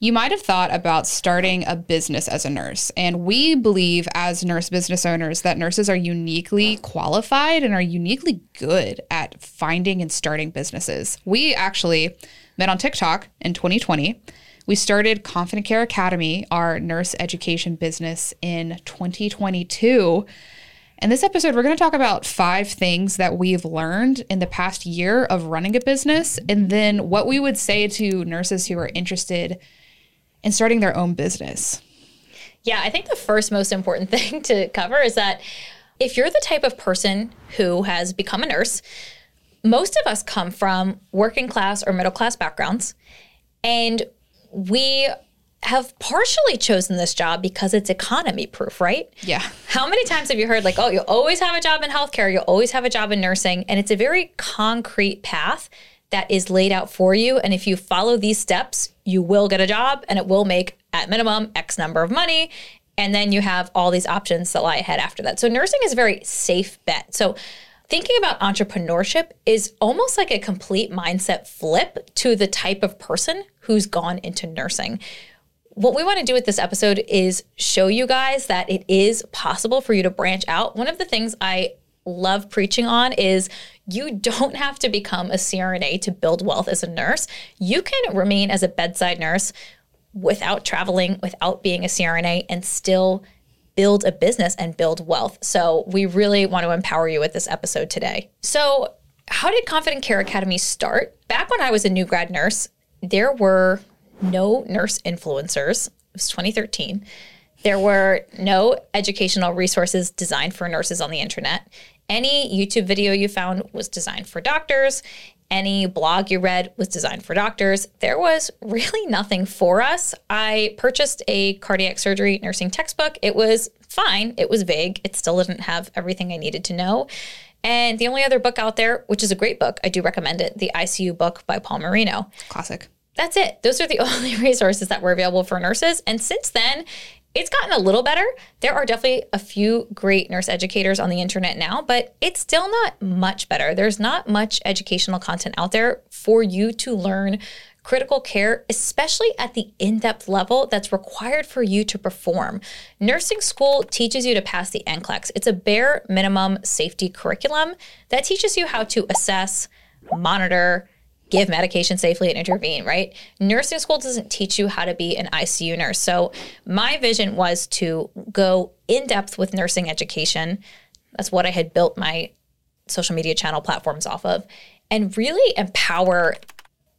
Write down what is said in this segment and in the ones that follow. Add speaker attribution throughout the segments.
Speaker 1: You might have thought about starting a business as a nurse. And we believe, as nurse business owners, that nurses are uniquely qualified and are uniquely good at finding and starting businesses. We actually met on TikTok in 2020. We started Confident Care Academy, our nurse education business, in 2022. In this episode, we're going to talk about five things that we've learned in the past year of running a business, and then what we would say to nurses who are interested and starting their own business?
Speaker 2: Yeah, I think the first most important thing to cover is that if you're the type of person who has become a nurse, most of us come from working class or middle class backgrounds. And we have partially chosen this job because it's economy proof, right?
Speaker 1: Yeah.
Speaker 2: How many times have you heard, like, oh, you'll always have a job in healthcare, you'll always have a job in nursing? And it's a very concrete path that is laid out for you. And if you follow these steps, you will get a job and it will make at minimum X number of money. And then you have all these options that lie ahead after that. So nursing is a very safe bet. So thinking about entrepreneurship is almost like a complete mindset flip to the type of person who's gone into nursing. What we want to do with this episode is show you guys that it is possible for you to branch out. One of the things I love preaching on is you don't have to become a CRNA to build wealth as a nurse. You can remain as a bedside nurse without traveling, without being a CRNA, and still build a business and build wealth. So, we really want to empower you with this episode today. So, how did Confident Care Academy start? Back when I was a new grad nurse, there were no nurse influencers. It was 2013. There were no educational resources designed for nurses on the internet. Any YouTube video you found was designed for doctors. Any blog you read was designed for doctors. There was really nothing for us. I purchased a cardiac surgery nursing textbook. It was fine, it was vague. It still didn't have everything I needed to know. And the only other book out there, which is a great book, I do recommend it, the ICU book by Paul Marino.
Speaker 1: Classic.
Speaker 2: That's it. Those are the only resources that were available for nurses. And since then, it's gotten a little better. There are definitely a few great nurse educators on the internet now, but it's still not much better. There's not much educational content out there for you to learn critical care, especially at the in depth level that's required for you to perform. Nursing school teaches you to pass the NCLEX. It's a bare minimum safety curriculum that teaches you how to assess, monitor, give medication safely and intervene, right? Nursing school doesn't teach you how to be an ICU nurse. So, my vision was to go in depth with nursing education. That's what I had built my social media channel platforms off of, and really empower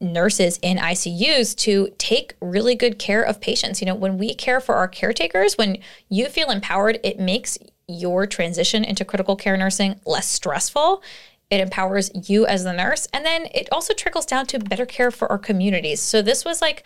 Speaker 2: nurses in ICUs to take really good care of patients. You know, when we care for our caretakers, when you feel empowered, it makes your transition into critical care nursing less stressful it empowers you as the nurse. And then it also trickles down to better care for our communities. So this was like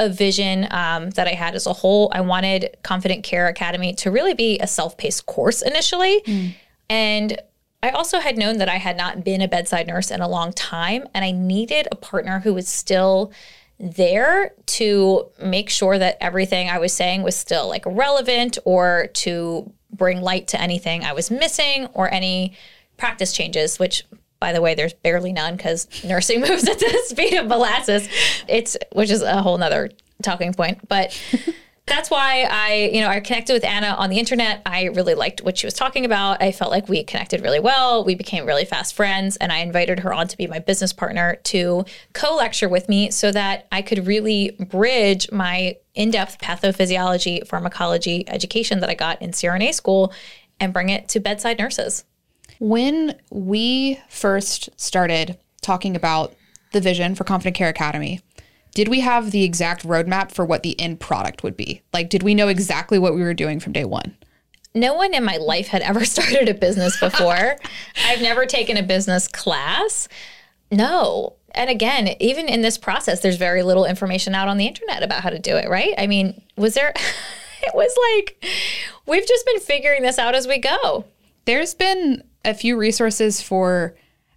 Speaker 2: a vision um, that I had as a whole. I wanted Confident Care Academy to really be a self paced course initially. Mm. And I also had known that I had not been a bedside nurse in a long time, and I needed a partner who was still there to make sure that everything I was saying was still like relevant or to bring light to anything I was missing or any practice changes, which by the way, there's barely none because nursing moves at the speed of molasses. It's which is a whole nother talking point. But that's why I, you know, I connected with Anna on the internet. I really liked what she was talking about. I felt like we connected really well. We became really fast friends, and I invited her on to be my business partner to co-lecture with me so that I could really bridge my in-depth pathophysiology pharmacology education that I got in CRNA school and bring it to bedside nurses.
Speaker 1: When we first started talking about the vision for Confident Care Academy, did we have the exact roadmap for what the end product would be? Like, did we know exactly what we were doing from day one?
Speaker 2: No one in my life had ever started a business before. I've never taken a business class. No. And again, even in this process, there's very little information out on the internet about how to do it, right? I mean, was there, it was like, we've just been figuring this out as we go.
Speaker 1: There's been a few resources for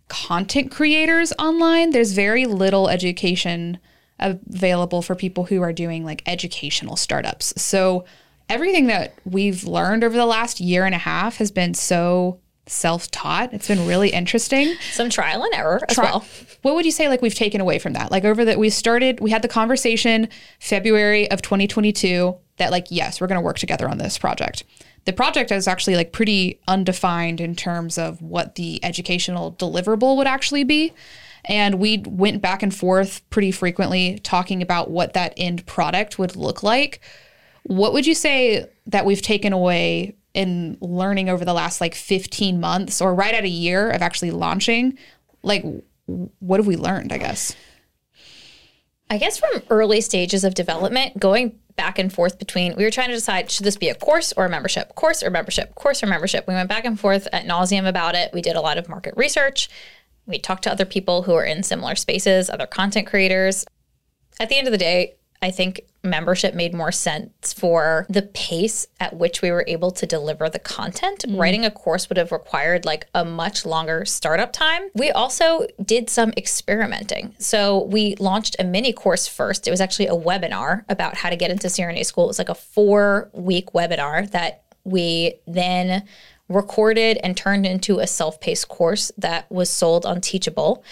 Speaker 1: content creators online. There's very little education available for people who are doing like educational startups. So everything that we've learned over the last year and a half has been so self taught. It's been really interesting.
Speaker 2: Some trial and error as
Speaker 1: Tri-
Speaker 2: well.
Speaker 1: What would you say like we've taken away from that? Like over that we started we had the conversation February of 2022 that like yes, we're going to work together on this project. The project is actually like pretty undefined in terms of what the educational deliverable would actually be. And we went back and forth pretty frequently talking about what that end product would look like. What would you say that we've taken away in learning over the last like 15 months or right at a year of actually launching? Like, what have we learned, I guess?
Speaker 2: I guess from early stages of development, going back and forth between we were trying to decide should this be a course or a membership? Course or membership? Course or membership? We went back and forth at nauseum about it. We did a lot of market research. We talked to other people who are in similar spaces other content creators. At the end of the day I think membership made more sense for the pace at which we were able to deliver the content. Mm. Writing a course would have required like a much longer startup time. We also did some experimenting. So we launched a mini course first. It was actually a webinar about how to get into CRNA school. It was like a four week webinar that we then recorded and turned into a self paced course that was sold on Teachable.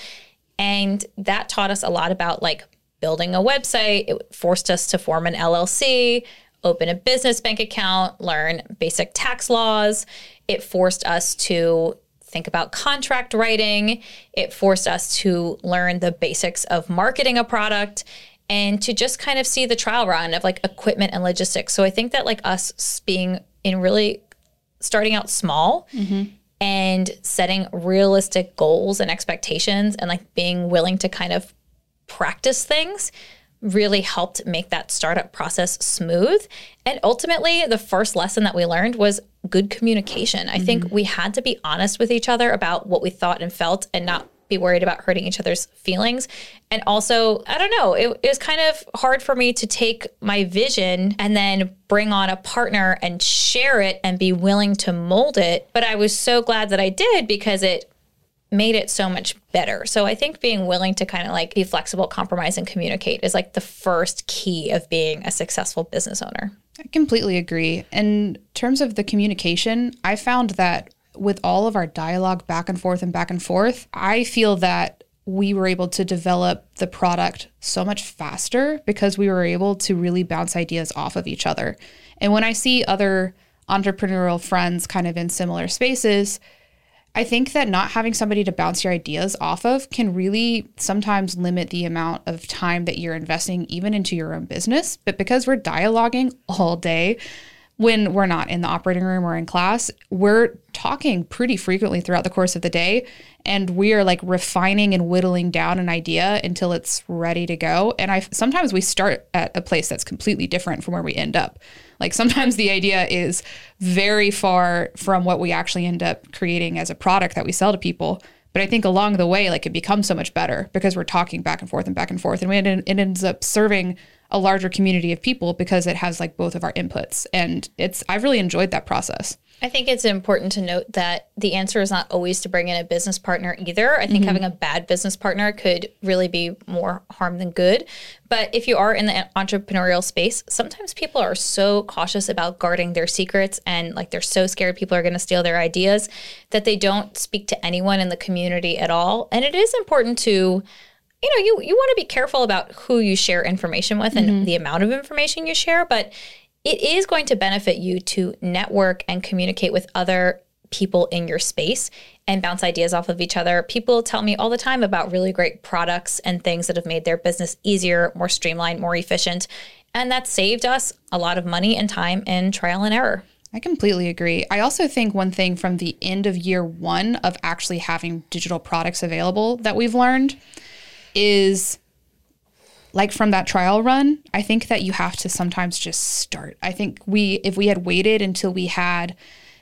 Speaker 2: And that taught us a lot about like building a website. It forced us to form an LLC, open a business bank account, learn basic tax laws. It forced us to think about contract writing. It forced us to learn the basics of marketing a product and to just kind of see the trial run of like equipment and logistics. So I think that like us being in really starting out small mm-hmm. and setting realistic goals and expectations and like being willing to kind of practice things really helped make that startup process smooth. And ultimately, the first lesson that we learned was good communication. I mm-hmm. think we had to be honest with each other about what we thought and felt and not be worried about hurting each other's feelings. And also, I don't know, it, it, was kind of hard for me to take my vision and then bring on a partner and share it and be willing to mold it. But I was so glad that I did because it made it so much better. So I think being willing to kind of like be flexible, compromise, and communicate is like the first key of being a successful business owner.
Speaker 1: I completely agree. In terms of the communication, I found that with all of our dialogue back and forth and back and forth, I feel that we were able to develop the product so much faster because we were able to really bounce ideas off of each other. And when I see other entrepreneurial friends kind of in similar spaces, I think that not having somebody to bounce your ideas off of can really sometimes limit the amount of time that you're investing even into your own business. But because we're dialoguing all day, when we're not in the operating room or in class, we're talking pretty frequently throughout the course of the day. And we are like refining and whittling down an idea until it's ready to go. And I sometimes we start at a place that's completely different from where we end up. Like sometimes the idea is very far from what we actually end up creating as a product that we sell to people. But I think along the way, like it becomes so much better because we're talking back and forth and back and forth. And we, it ends up serving a larger community of people because it has like both of our inputs. And it's, I've really enjoyed that process.
Speaker 2: I think it's important to note that the answer is not always to bring in a business partner either. I think mm-hmm. having a bad business partner could really be more harm than good. But if you are in the entrepreneurial space, sometimes people are so cautious about guarding their secrets and like they're so scared people are going to steal their ideas that they don't speak to anyone in the community at all. And it is important to you know, you you want to be careful about who you share information with and mm-hmm. the amount of information you share, but it is going to benefit you to network and communicate with other people in your space and bounce ideas off of each other. People tell me all the time about really great products and things that have made their business easier, more streamlined, more efficient, and that saved us a lot of money and time and trial and error.
Speaker 1: I completely agree. I also think one thing from the end of year one of actually having digital products available that we've learned is like from that trial run, I think that you have to sometimes just start. I think we, if we had waited until we had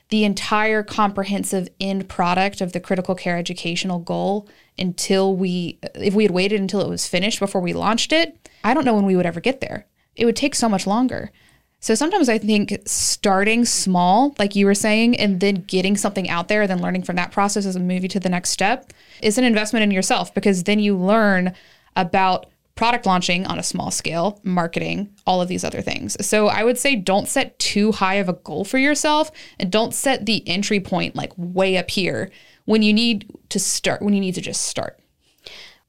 Speaker 1: the entire comprehensive end product of the critical care educational goal until we, if we had waited until it was finished before we launched it, I don't know when we would ever get there. It would take so much longer. So sometimes I think starting small, like you were saying, and then getting something out there, then learning from that process as a movie to the next step is an investment in yourself because then you learn about product launching on a small scale, marketing, all of these other things. So I would say don't set too high of a goal for yourself and don't set the entry point like way up here when you need to start, when you need to just start.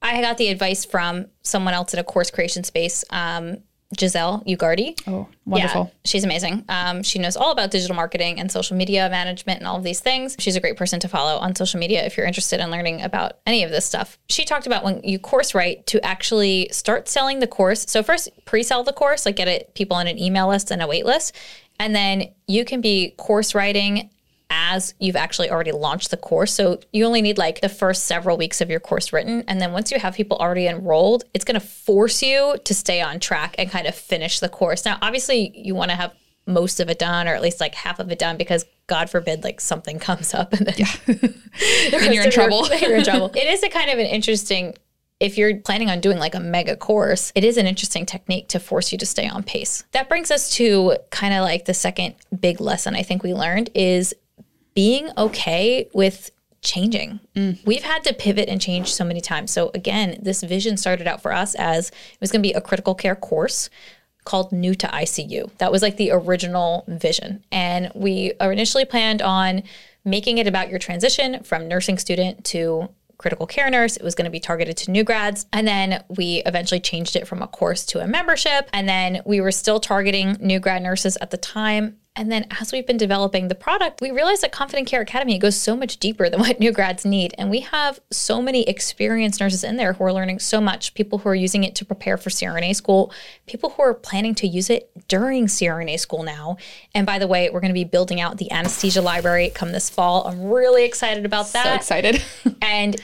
Speaker 2: I got the advice from someone else in a course creation space. Um, Giselle Ugarte.
Speaker 1: Oh, wonderful.
Speaker 2: Yeah, she's amazing. Um, she knows all about digital marketing and social media management and all of these things. She's a great person to follow on social media if you're interested in learning about any of this stuff. She talked about when you course write to actually start selling the course. So first pre-sell the course, like get it people on an email list and a wait list. And then you can be course writing as you've actually already launched the course. So you only need like the first several weeks of your course written. And then once you have people already enrolled, it's going to force you to stay on track and kind of finish the course. Now, obviously, you want to have most of it done or at least like half of it done because God forbid like something comes up and then yeah.
Speaker 1: and you're in trouble.
Speaker 2: Your, you're in trouble. It is a kind of an interesting if you're planning on doing like a mega course, it is an interesting technique to force you to stay on pace. That brings us to kind of like the second big lesson I think we learned is being okay with changing. Mm. We've had to pivot and change so many times. So again, this vision started out for us as it was going to be a critical care course called New to ICU. That was like the original vision. And we initially planned on making it about your transition from nursing student to critical care nurse. It was going to be targeted to new grads. And then we eventually changed it from a course to a membership. And then we were still targeting new grad nurses at the time. And then as we've been developing the product, we realized that Confident Care Academy goes so much deeper than what new grads need. And we have so many experienced nurses in there who are learning so much, people who are using it to prepare for CRNA school, people who are planning to use it during CRNA school now. And by the way, we're going to be building out the anesthesia library come this fall. I'm really excited about that. So
Speaker 1: excited.
Speaker 2: and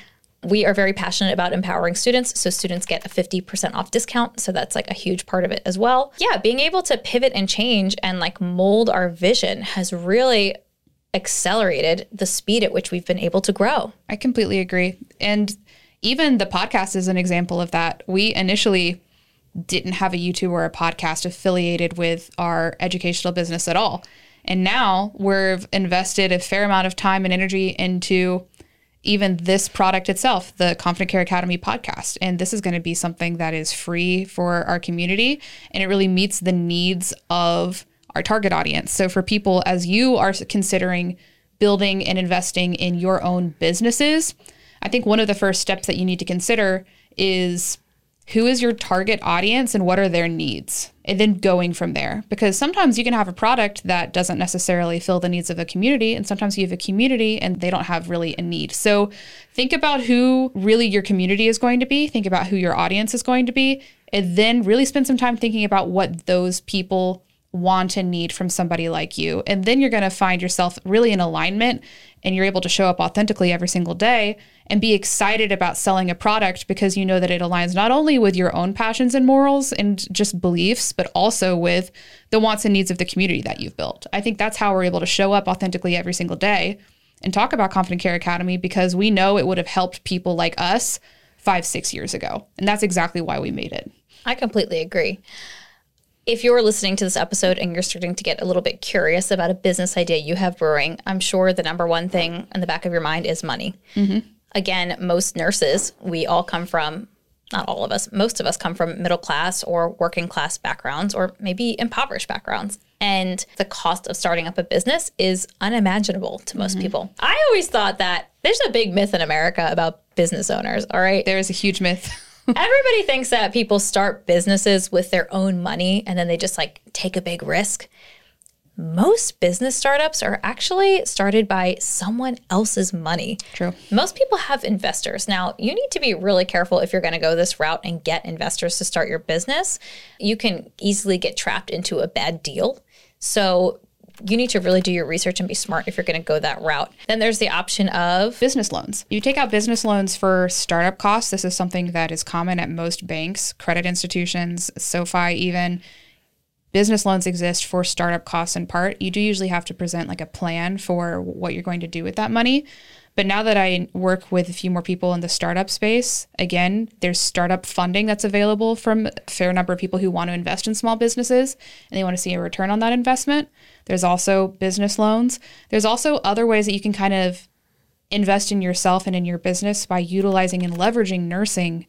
Speaker 2: we are very passionate about empowering students. So students get a 50% off discount. So that's like a huge part of it as well. Yeah, being able to pivot and change and like mold our vision has really accelerated the speed at which we've been able to grow.
Speaker 1: I completely agree. And even the podcast is an example of that. We initially didn't have a YouTube or a podcast affiliated with our educational business at all. And now we've invested a fair amount of time and energy into even this product itself, the Confident Care Academy podcast. And this is going to be something that is free for our community and it really meets the needs of our target audience. So, for people as you are considering building and investing in your own businesses, I think one of the first steps that you need to consider is who is your target audience and what are their needs? And then going from there. Because sometimes you can have a product that doesn't necessarily fill the needs of a community, and sometimes you have a community and they don't have really a need. So think about who really your community is going to be, think about who your audience is going to be, and then really spend some time thinking about what those people want and need from somebody like you. And then you're going to find yourself really in alignment and you're able to show up authentically every single day and be excited about selling a product because you know that it aligns not only with your own passions and morals and just beliefs, but also with the wants and needs of the community that you've built. I think that's how we're able to show up authentically every single day and talk about Confident Care Academy because we know it would have helped people like us five, six years ago. And that's exactly why we made it.
Speaker 2: I completely agree if you're listening to this episode and you're starting to get a little bit curious about a business idea you have brewing, I'm sure the number one thing in the back of your mind is money. Mm-hmm. Again, most nurses, we all come from, not all of us, most of us come from middle class or working class backgrounds or maybe impoverished backgrounds. And the cost of starting up a business is unimaginable to most mm-hmm. people. I always thought that there's a big myth in America about business owners, all right?
Speaker 1: There is a huge myth.
Speaker 2: Everybody thinks that people start businesses with their own money and then they just like take a big risk. Most business startups are actually started by someone else's money.
Speaker 1: True.
Speaker 2: Most people have investors. Now, you need to be really careful if you're going to go this route and get investors to start your business. You can easily get trapped into a bad deal. So, you need to really do your research and be smart if you're going to go that route. Then there's the option of
Speaker 1: business loans. You take out business loans for startup costs. This is something that is common at most banks, credit institutions, SoFi, even. Business loans exist for startup costs in part. You do usually have to present like a plan for what you're going to do with that money. But now that I work with a few more people in the startup space, again, there's startup funding that's available from a fair number of people who want to invest in small businesses and they want to see a return on that investment. There's also business loans. There's also other ways that you can kind of invest in yourself and in your business by utilizing and leveraging nursing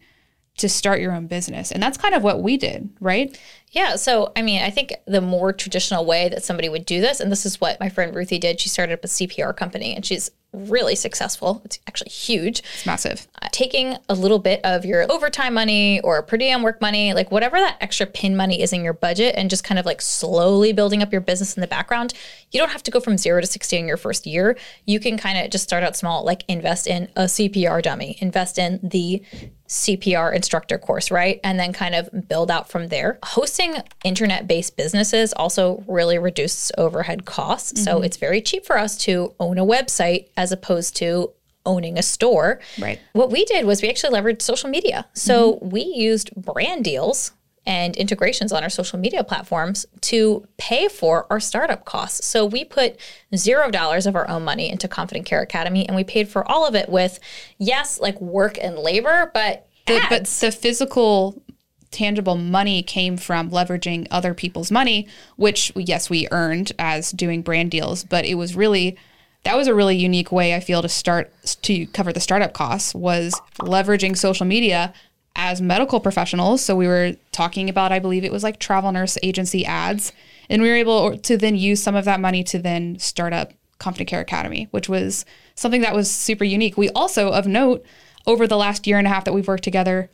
Speaker 1: to start your own business. And that's kind of what we did, right?
Speaker 2: Yeah. So, I mean, I think the more traditional way that somebody would do this, and this is what my friend Ruthie did, she started up a CPR company and she's really successful. It's actually huge.
Speaker 1: It's massive.
Speaker 2: Uh, taking a little bit of your overtime money or per diem work money, like whatever that extra pin money is in your budget, and just kind of like slowly building up your business in the background. You don't have to go from zero to 60 in your first year. You can kind of just start out small, like invest in a CPR dummy, invest in the CPR instructor course, right? And then kind of build out from there. Hosting internet based businesses also really reduces overhead costs. Mm-hmm. So it's very cheap for us to own a website as opposed to owning a store.
Speaker 1: Right.
Speaker 2: What we did was we actually leveraged social media. So mm-hmm. we used brand deals and integrations on our social media platforms to pay for our startup costs. So we put zero dollars of our own money into Confident Care Academy and we paid for all of it with, yes, like work and labor, but
Speaker 1: the, but the physical tangible money came from leveraging other people's money, which yes, we earned as doing brand deals, but it was really that was a really unique way I feel to start to cover the startup costs was leveraging social media as medical professionals. So we were talking about, I believe it was like travel nurse agency ads. And we were able to then use some of that money to then start up Confident Care Academy, which was something that was super unique. We also, of note, over the last year and a half that we've worked together,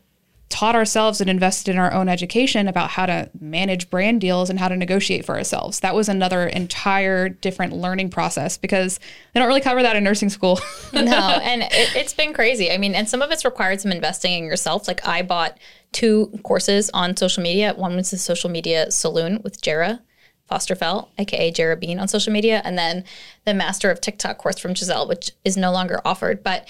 Speaker 1: taught ourselves and invested in our own education about how to manage brand deals and how to negotiate for ourselves. That was another entire different learning process because they don't really cover that in nursing school.
Speaker 2: no, and it, has been crazy. I mean, and some of it's required some investing in yourself. Like I bought two courses on social media. One was the social media saloon with Jera. Fosterfell, aka Jera Bean on social media, and then the Master of TikTok course from Giselle, which is no longer offered. But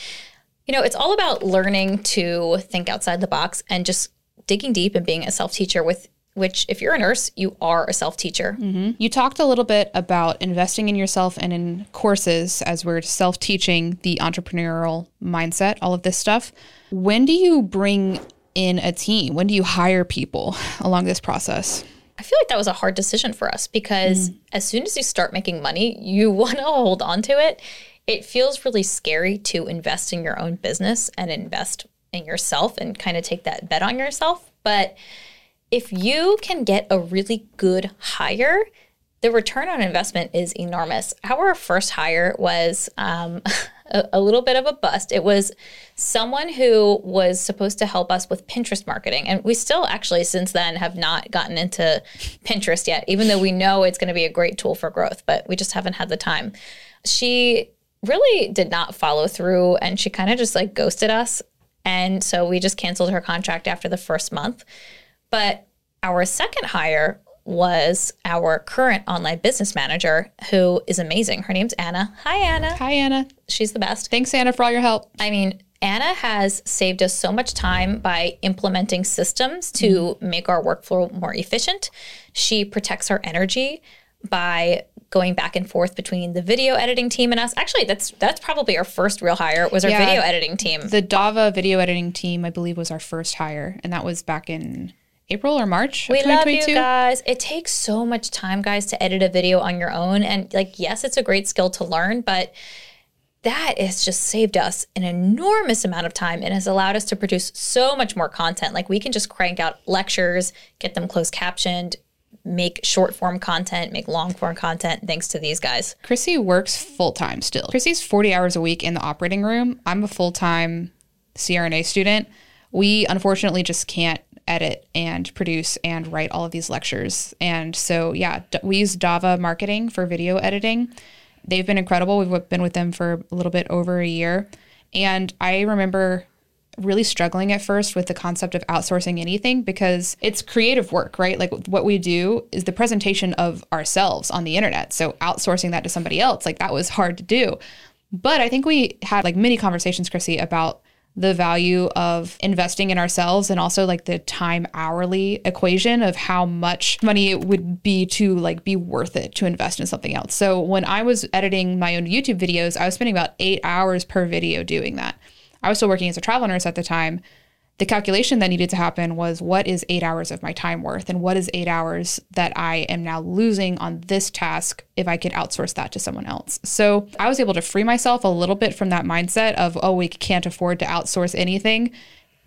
Speaker 2: you know, it's all about learning to think outside the box and just digging deep and being a self teacher with which if you're a nurse you are a self-teacher.
Speaker 1: Mm-hmm. you talked a little bit about investing in yourself and in courses as we're self-teaching the entrepreneurial mindset all of this stuff. When do you bring in a team? When do you hire people along this process?
Speaker 2: I feel like that was a hard decision for us because mm. as soon as you start making money, you want to hold on to it it feels really scary to invest in your own business and invest in yourself and kind of take that bet on yourself. But if you can get a really good hire, the return on investment is enormous. Our first hire was um, a, a, little bit of a bust. It was someone who was supposed to help us with Pinterest marketing. And we still actually, since then, have not gotten into Pinterest yet, even though we know it's going to be a great tool for growth, but we just haven't had the time. She really did not follow through and she kind of just like ghosted us. And so we just canceled her contract after the first month. But our second hire was our current online business manager who is amazing. Her name's Anna. Hi, Anna.
Speaker 1: Hi, Anna.
Speaker 2: She's the best.
Speaker 1: Thanks, Anna, for all your help.
Speaker 2: I mean, Anna has saved us so much time by implementing systems to mm-hmm. make our workflow more efficient. She protects our energy by going back and forth between the video editing team and us. Actually, that's that's probably our first real hire was our yeah, video editing team.
Speaker 1: The Dava video editing team, I believe, was our first hire, and that was back in April or March.
Speaker 2: we love you guys. It takes so much time, guys, to edit a video on your own, and like, yes, it's a great skill to learn, but that has just saved us an enormous amount of time and has allowed us to produce so much more content. Like we can just crank out lectures, get them closed captioned, make short form content, make long form content, thanks to these guys.
Speaker 1: Chrissy works full time still. Chrissy's 40 hours a week in the operating room. I'm a full time CRNA student. We unfortunately just can't edit and produce and write all of these lectures. And so, yeah, we use Dava Marketing for video editing. They've been incredible. We've been with them for a little bit over a year. And I remember really struggling at first with the concept of outsourcing anything because it's creative work, right? Like what we do is the presentation of ourselves on the internet. So outsourcing that to somebody else, like that was hard to do. But I think we had like many conversations, Chrissy, about the value of investing in ourselves and also like the time hourly equation of how much money it would be to like be worth it to invest in something else. So when I was editing my own YouTube videos, I was spending about 8 hours per video doing that. I was still working as a travel nurse at the time. The calculation that needed to happen was what is eight hours of my time worth and what is eight hours that I am now losing on this task if I could outsource that to someone else. So I was able to free myself a little bit from that mindset of, oh, we can't afford to outsource anything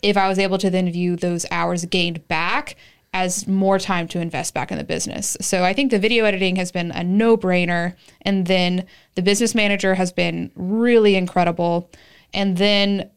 Speaker 1: if I was able to then view those hours gained back as more time to invest back in the business. So I think the video editing has been a no brainer. And then the business manager has been really incredible. And then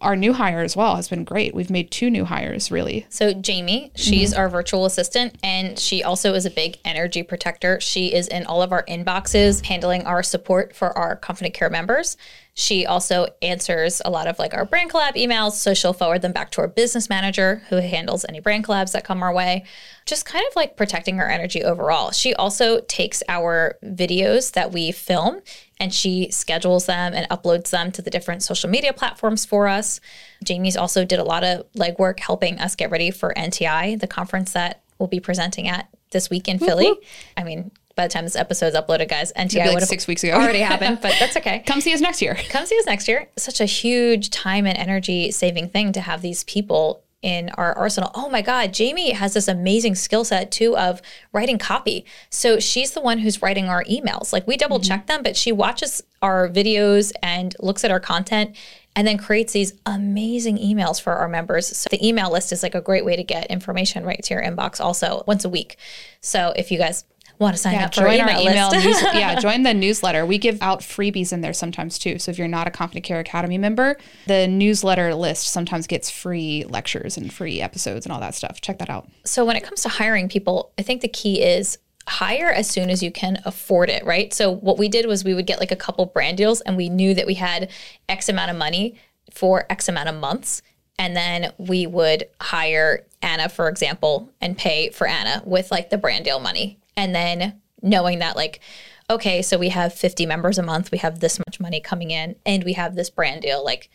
Speaker 1: our new hire as well has been great. We've made two new hires really.
Speaker 2: So Jamie, she's mm-hmm. our virtual assistant and she also is a big energy protector. She is in all of our inboxes handling our support for our company care members. She also answers a lot of like our brand collab emails, so she'll forward them back to our business manager who handles any brand collabs that come our way. Just kind of like protecting our energy overall. She also takes our videos that we film and she schedules them and uploads them to the different social media platforms for us. Jamie's also did a lot of legwork helping us get ready for NTI, the conference that we'll be presenting at this week in Philly. I mean, by the time this episode is uploaded, guys, NTI
Speaker 1: like
Speaker 2: would have
Speaker 1: six weeks ago.
Speaker 2: already happened, but that's okay.
Speaker 1: Come see us next year.
Speaker 2: Come see us next year. Such a huge time and energy saving thing to have these people in our arsenal. Oh my God, Jamie has this amazing skill set too of writing copy. So she's the one who's writing our emails. Like we double mm-hmm. check them, but she watches our videos and looks at our content and then creates these amazing emails for our members. So the email list is like a great way to get information right to your inbox also once a week. So if you guys want to sign
Speaker 1: Yeah,
Speaker 2: up for
Speaker 1: join our email news, yeah, join the newsletter. We give out freebies in there sometimes too. So if you're not a Confident Care Academy member, the newsletter list sometimes gets free lectures and free episodes and all that stuff. Check that out.
Speaker 2: So when it comes to hiring people, I think the key is hire as soon as you can afford it, right? So what we did was we would get like a couple brand deals and we knew that we had X amount of money for X amount of months. And then we would hire Anna, for example, and pay for Anna with like the brand deal money. And then knowing that like, okay, so we have 50 members a month, we have this much money coming in, and we have this brand deal, like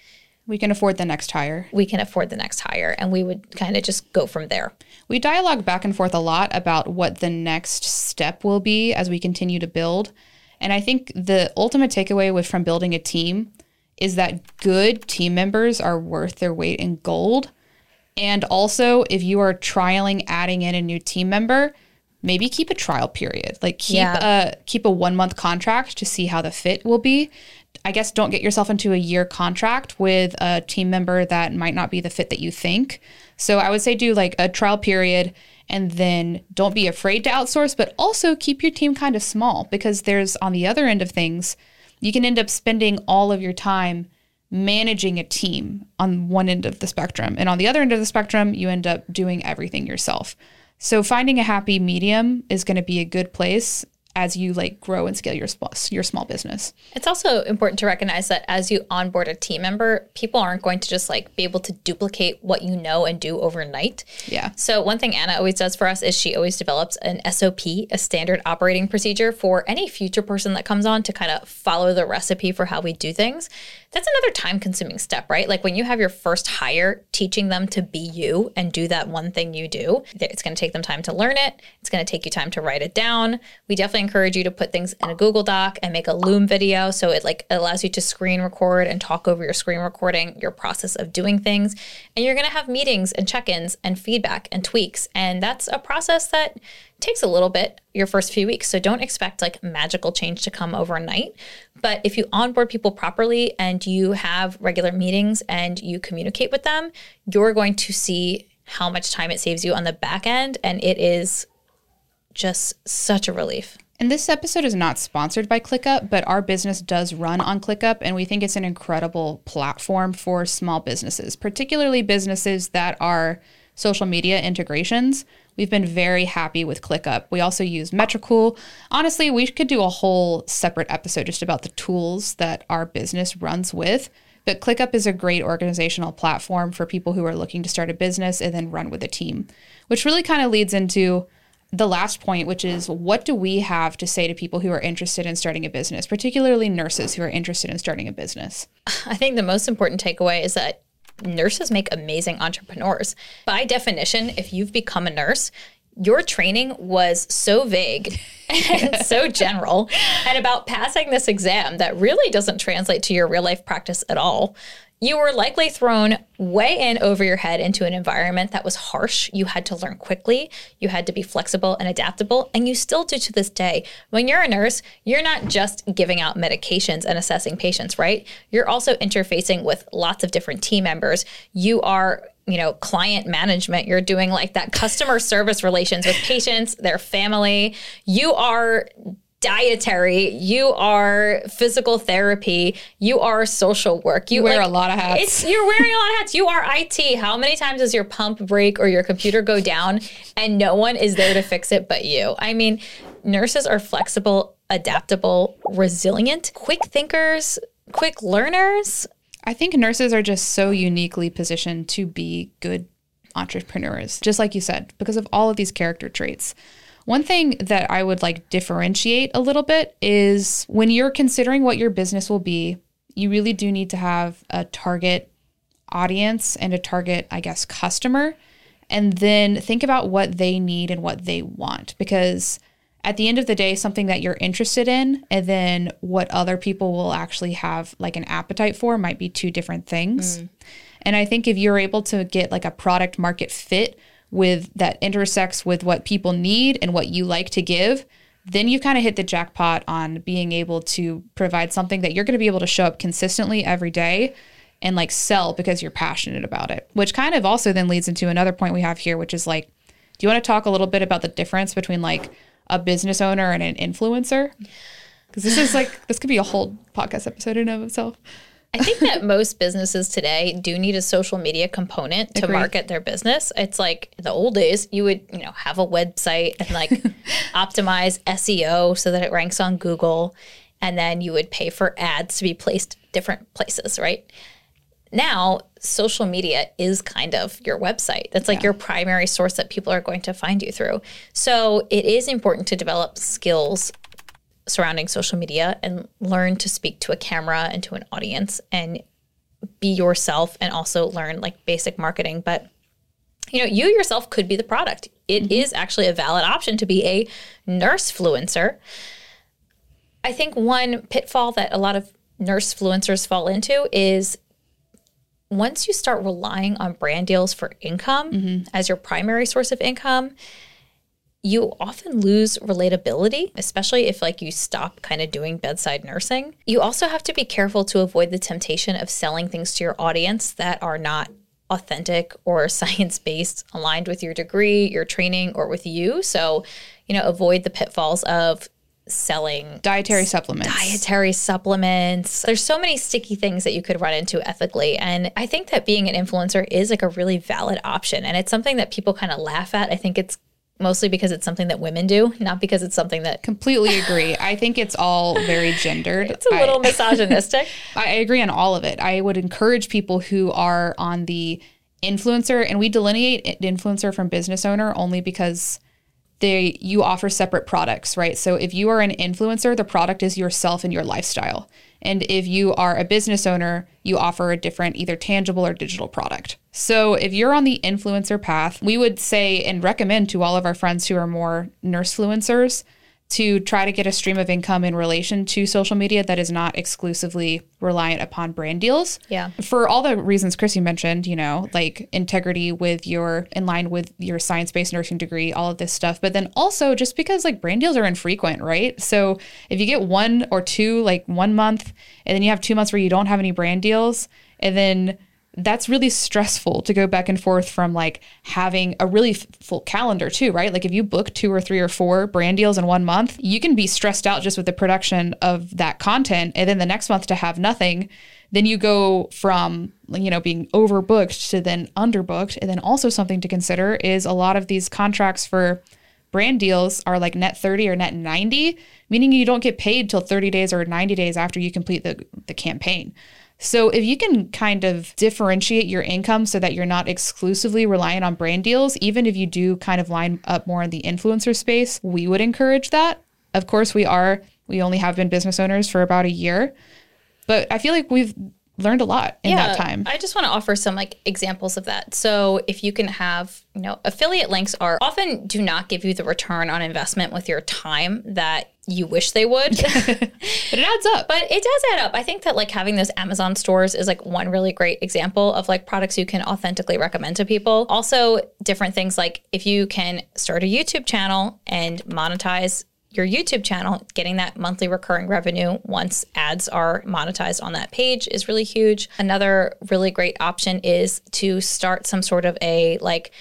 Speaker 1: We can afford the next hire.
Speaker 2: we can afford the next hire. And we would kind of just go from there.
Speaker 1: We dialogue back and forth a lot about what the next step will be as we continue to build. And I think the ultimate takeaway with from building a team is that good team members are worth their weight in gold. And also, if you are trialing adding in a new team member, maybe keep a trial period. Like keep
Speaker 2: Yeah.
Speaker 1: a keep a one month contract to see how the fit will be. I guess don't get yourself into a year contract with a team member that might not be the fit that you think. So I would say do like a trial period and then don't be afraid to outsource, but also keep your team kind of small because there's on the other end of things, you can end up spending all of your time managing a team on one end of the spectrum. And on the other end of the spectrum, you end up doing everything yourself. So finding a happy medium is going to be a good place as you like grow and scale your small, your small business.
Speaker 2: It's also important to recognize that as you onboard a team member, people aren't going to just like be able to duplicate what you know and do overnight.
Speaker 1: Yeah.
Speaker 2: So one thing Anna always does for us is she always develops an SOP, a standard operating procedure for any future person that comes on to kind of follow the recipe for how we do things. That's another time consuming step, right? Like when you have your first hire, teaching them to be you and do that one thing you do, it's going to take them time to learn it. It's going to take you time to write it down. We definitely encourage you to put things in a Google Doc and make a Loom video so it like allows you to screen record and talk over your screen recording your process of doing things. And you're going to have meetings and check-ins and feedback and tweaks, and that's a process that takes a little bit your first few weeks. So don't expect like magical change to come overnight. But if you onboard people properly and you have regular meetings and you communicate with them, you're going to see how much time it saves you on the back end. And it is just such a relief.
Speaker 1: And this episode is not sponsored by ClickUp, but our business does run on ClickUp, and we think it's an incredible platform for small businesses, particularly businesses that are social media integrations. We've been very happy with ClickUp. We also use Metricool. Honestly, we could do a whole separate episode just about the tools that our business runs with. But ClickUp is a great organizational platform for people who are looking to start a business and then run with a team, which really kind of leads into the last point, which is what do we have to say to people who are interested in starting a business, particularly nurses who are interested in starting a business?
Speaker 2: I think the most important takeaway is that nurses make amazing entrepreneurs. By definition, if you've become a nurse, your training was so vague and so general and about passing this exam that really doesn't translate to your real life practice at all. You were likely thrown way in over your head into an environment that was harsh. You had to learn quickly. You had to be flexible and adaptable, and you still do to this day. When you're a nurse, you're not just giving out medications and assessing patients, right? You're also interfacing with lots of different team members. You are you know, client management. You're doing like that customer service relations with patients, their family. You are dietary, you are physical therapy, you are social work.
Speaker 1: You wear like, a lot of hats.
Speaker 2: you're wearing a lot of hats. You are IT. How many times does your pump break or your computer go down and no one is there to fix it but you? I mean, nurses are flexible, adaptable, resilient, quick thinkers, quick learners.
Speaker 1: I think nurses are just so uniquely positioned to be good entrepreneurs, just like you said, because of all of these character traits. One thing that I would like differentiate a little bit is when you're considering what your business will be, you really do need to have a target audience and a target, I guess, customer. And then think about what they need and what they want. Because at the end of the day, something that you're interested in and then what other people will actually have like an appetite for might be two different things. Mm. And I think if you're able to get like a product market fit with that intersects with what people need and what you like to give, then you kind of hit the jackpot on being able to provide something that you're going to be able to show up consistently every day and like sell because you're passionate about it. Which kind of also then leads into another point we have here, which is like, do you want to talk a little bit about the difference between like a business owner and an influencer? Because this is like, this could be a whole podcast episode in of itself.
Speaker 2: I think that most businesses today do need a social media component to Agreed. market their business. It's like the old days, you would, you know, have a website and like optimize SEO so that it ranks on Google and then you would pay for ads to be placed different places, right? Now, social media is kind of your website. That's like yeah. your primary source that people are going to find you through. So, it is important to develop skills surrounding social media and learn to speak to a camera and to an audience and be yourself and also learn like basic marketing but you know you yourself could be the product It mm-hmm. is actually a valid option to be a nurse fluencer i think one pitfall that a lot of nurse fluencers fall into is once you start relying on brand deals for income mm-hmm. as your primary source of income you often lose relatability, especially if like you stop kind of doing bedside nursing. You also have to be careful to avoid the temptation of selling things to your audience that are not authentic or science-based aligned with your degree, your training or with you. So, you know, avoid the pitfalls of selling
Speaker 1: dietary supplements.
Speaker 2: Dietary supplements. There's so many sticky things that you could run into ethically. And I think that being an influencer is like a really valid option. And it's something that people kind of laugh at. I think it's mostly because it's something that women do, not because it's something that
Speaker 1: completely agree. I think it's all very gendered.
Speaker 2: It's a little I, misogynistic.
Speaker 1: I agree on all of it. I would encourage people who are on the influencer and we delineate influencer from business owner only because they you offer separate products, right? So if you are an influencer, the product is yourself and your lifestyle. And if you are a business owner, you offer a different either tangible or digital product. So if you're on the influencer path, we would say and recommend to all of our friends who are more nurse fluencers to try to get a stream of income in relation to social media that is not exclusively reliant upon brand deals.
Speaker 2: Yeah.
Speaker 1: For all the reasons Chrissy mentioned, you know, like integrity with your in line with your science-based nursing degree, all of this stuff. But then also just because like brand deals are infrequent, right? So if you get one or two like one month and then you have two months where you don't have any brand deals and then that's really stressful to go back and forth from like having a really f- full calendar too, right? Like if you book two or three or four brand deals in one month, you can be stressed out just with the production of that content. And then the next month to have nothing, then you go from, you know, being overbooked to then underbooked. And then also something to consider is a lot of these contracts for brand deals are like net 30 or net 90, meaning you don't get paid till 30 days or 90 days after you complete the, the campaign. So if you can kind of differentiate your income so that you're not exclusively reliant on brand deals, even if you do kind of line up more in the influencer space, we would encourage that. Of course, we are, we only have been business owners for about a year, but I feel like we've learned a lot in that time.
Speaker 2: I just want to offer some like examples of that. So if you can have, you know, affiliate links are often do not give you the return on investment with your time that you wish they would.
Speaker 1: but it adds up.
Speaker 2: But it does add up. I think that like having those Amazon stores is like one really great example of like products you can authentically recommend to people. Also, different things like if you can start a YouTube channel and monetize your YouTube channel, getting that monthly recurring revenue once ads are monetized on that page is really huge. Another really great option is to start some sort of a like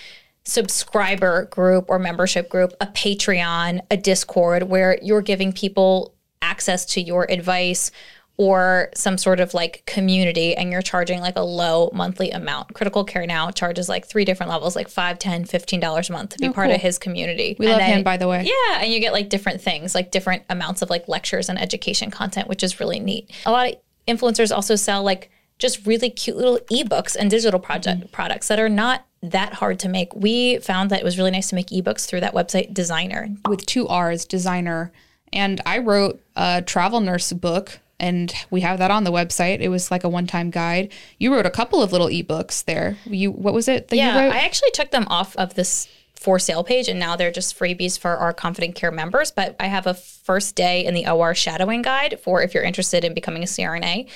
Speaker 2: subscriber group or membership group, a Patreon, a Discord where you're giving people access to your advice or some sort of like community and you're charging like a low monthly amount. Critical Care Now charges like three different levels, like five, ten, fifteen dollars a month to be
Speaker 1: Oh,
Speaker 2: part
Speaker 1: cool.
Speaker 2: of his community.
Speaker 1: we
Speaker 2: And
Speaker 1: love
Speaker 2: then-
Speaker 1: him, by the way.
Speaker 2: yeah, and you get like different things, like different amounts of like lectures and education content, which is really neat. A lot of influencers also sell like just really cute little ebooks and digital project mm-hmm. products that are not that hard to make. We found that it was really nice to make ebooks through that website Designrr.
Speaker 1: with two R's, Designrr. And I wrote a travel nurse book, and we have that on the website. It was like a one-time guide. You wrote a couple of little ebooks there. You what was it that
Speaker 2: Yeah,
Speaker 1: you wrote?
Speaker 2: I actually took them off of this for sale page and now they're just freebies for our confident care members but i have a first day in the or shadowing guide for if you're interested in becoming a crna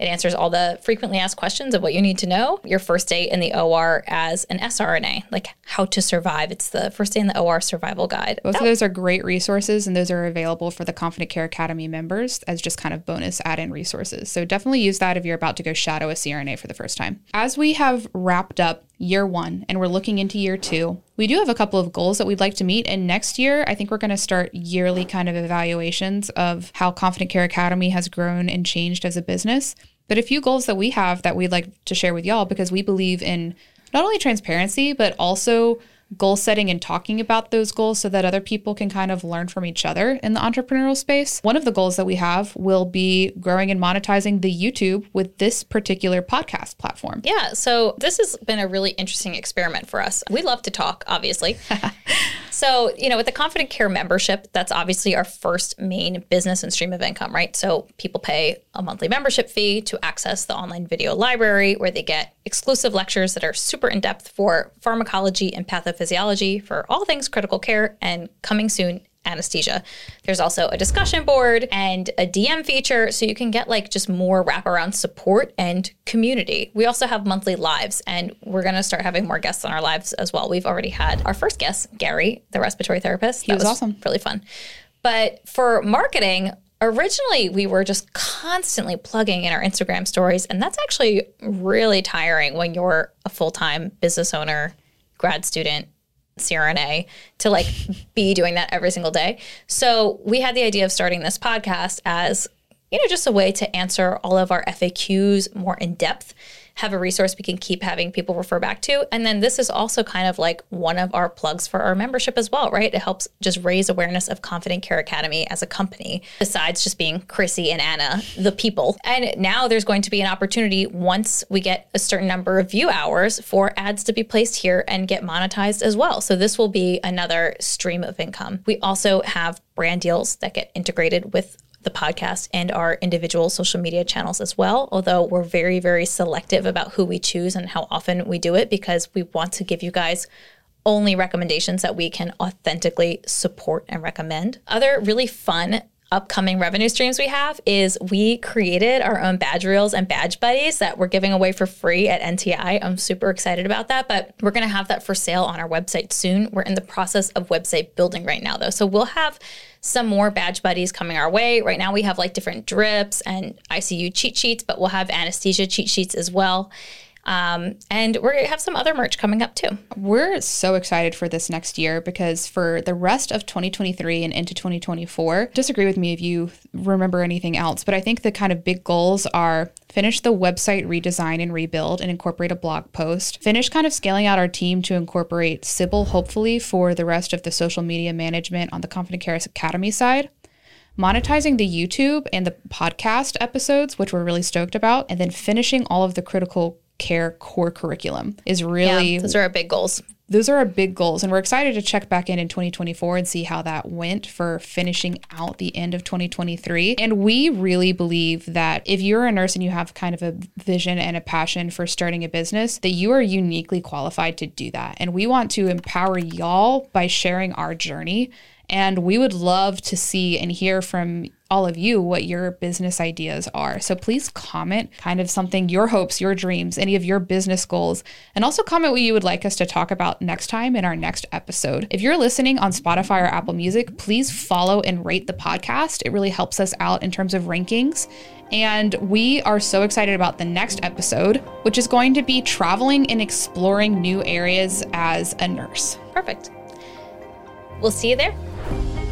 Speaker 2: it answers all the frequently asked questions of what you need to know. Your first day in the OR as an SRNA, like how to survive. It's the first day in the OR survival guide.
Speaker 1: Both of those are great resources, and those are available for the Confident Care Academy members as just kind of bonus add in resources. So definitely use that if you're about to go shadow a CRNA for the first time. As we have wrapped up year one and we're looking into year two, we do have a couple of goals that we'd like to meet. And next year, I think we're going to start yearly kind of evaluations of how Confident Care Academy has grown and changed as a business. But a few goals that we have that we'd like to share with y'all because we believe in not only transparency, but also goal setting and talking about those goals so that other people can kind of learn from each other in the entrepreneurial space. One of the goals that we have will be growing and monetizing the YouTube with this particular podcast platform.
Speaker 2: Yeah, so this has been a really interesting experiment for us. We love to talk, obviously. so, you know, with the Confident Care membership, that's obviously our first main business and stream of income, right? So, people pay a monthly membership fee to access the online video library where they get exclusive lectures that are super in depth for pharmacology and pathophysiology for all things critical care and coming soon anesthesia. There's also a discussion board and a DM feature so you can get like just more wraparound support and community. We also have monthly lives and we're going to start having more guests on our lives as well. We've already had our first guest, Gary, the respiratory therapist. He
Speaker 1: was awesome.
Speaker 2: Really fun. But for marketing, originally we were just constantly plugging in our Instagram stories and that's actually really tiring when you're a full-time business owner, grad student, CRNA to like be doing that every single day. So we had the idea of starting this podcast as, you know, just a way to answer all of our FAQs more in depth, have a resource we can keep having people refer back to. And then this is also kind of like one of our plugs for our membership as well, right? It helps just raise awareness of Confident Care Academy as a company, besides just being Chrissy and Anna, the people. And now there's going to be an opportunity once we get a certain number of view hours for ads to be placed here and get monetized as well. So this will be another stream of income. We also have brand deals that get integrated with the podcast and our individual social media channels as well. Although we're very, very selective about who we choose and how often we do it because we want to give you guys only recommendations that we can authentically support and recommend. Other really fun upcoming revenue streams we have is we created our own badge reels and badge buddies that we're giving away for free at NTI. I'm super excited about that, but we're going to have that for sale on our website soon. We're in the process of website building right now though. So we'll have some more badge buddies coming our way. Right now we have like different drips and ICU cheat sheets, but we'll have anesthesia cheat sheets as well. Um, and we're going to have some other merch coming up too.
Speaker 1: We're so excited for this next year because for the rest of 2023 and into 2024, disagree with me if you remember anything else, but I think the kind of big goals are finish the website redesign and rebuild and incorporate a blog post, finish kind of scaling out our team to incorporate Sibyl, hopefully, for the rest of the social media management on the Confident Care Academy side monetizing the YouTube and the podcast episodes, which we're really stoked about, and then finishing all of the critical care core curriculum is really
Speaker 2: Yeah, those are our big goals.
Speaker 1: those are our big goals. And we're excited to check back in in 2024 and see how that went for finishing out the end of 2023. And we really believe that if you're a nurse and you have kind of a vision and a passion for starting a business, that you are uniquely qualified to do that. And we want to empower y'all by sharing our journey. And we would love to see and hear from all of you what your business ideas are. So please comment kind of something, your hopes, your dreams, any of your business goals, and also comment what you would like us to talk about next time in our next episode. If you're listening on Spotify or Apple Music, please follow and rate the podcast. It really helps us out in terms of rankings. And we are so excited about the next episode, which is going to be traveling and exploring new areas as a nurse.
Speaker 2: Perfect. We'll see you there.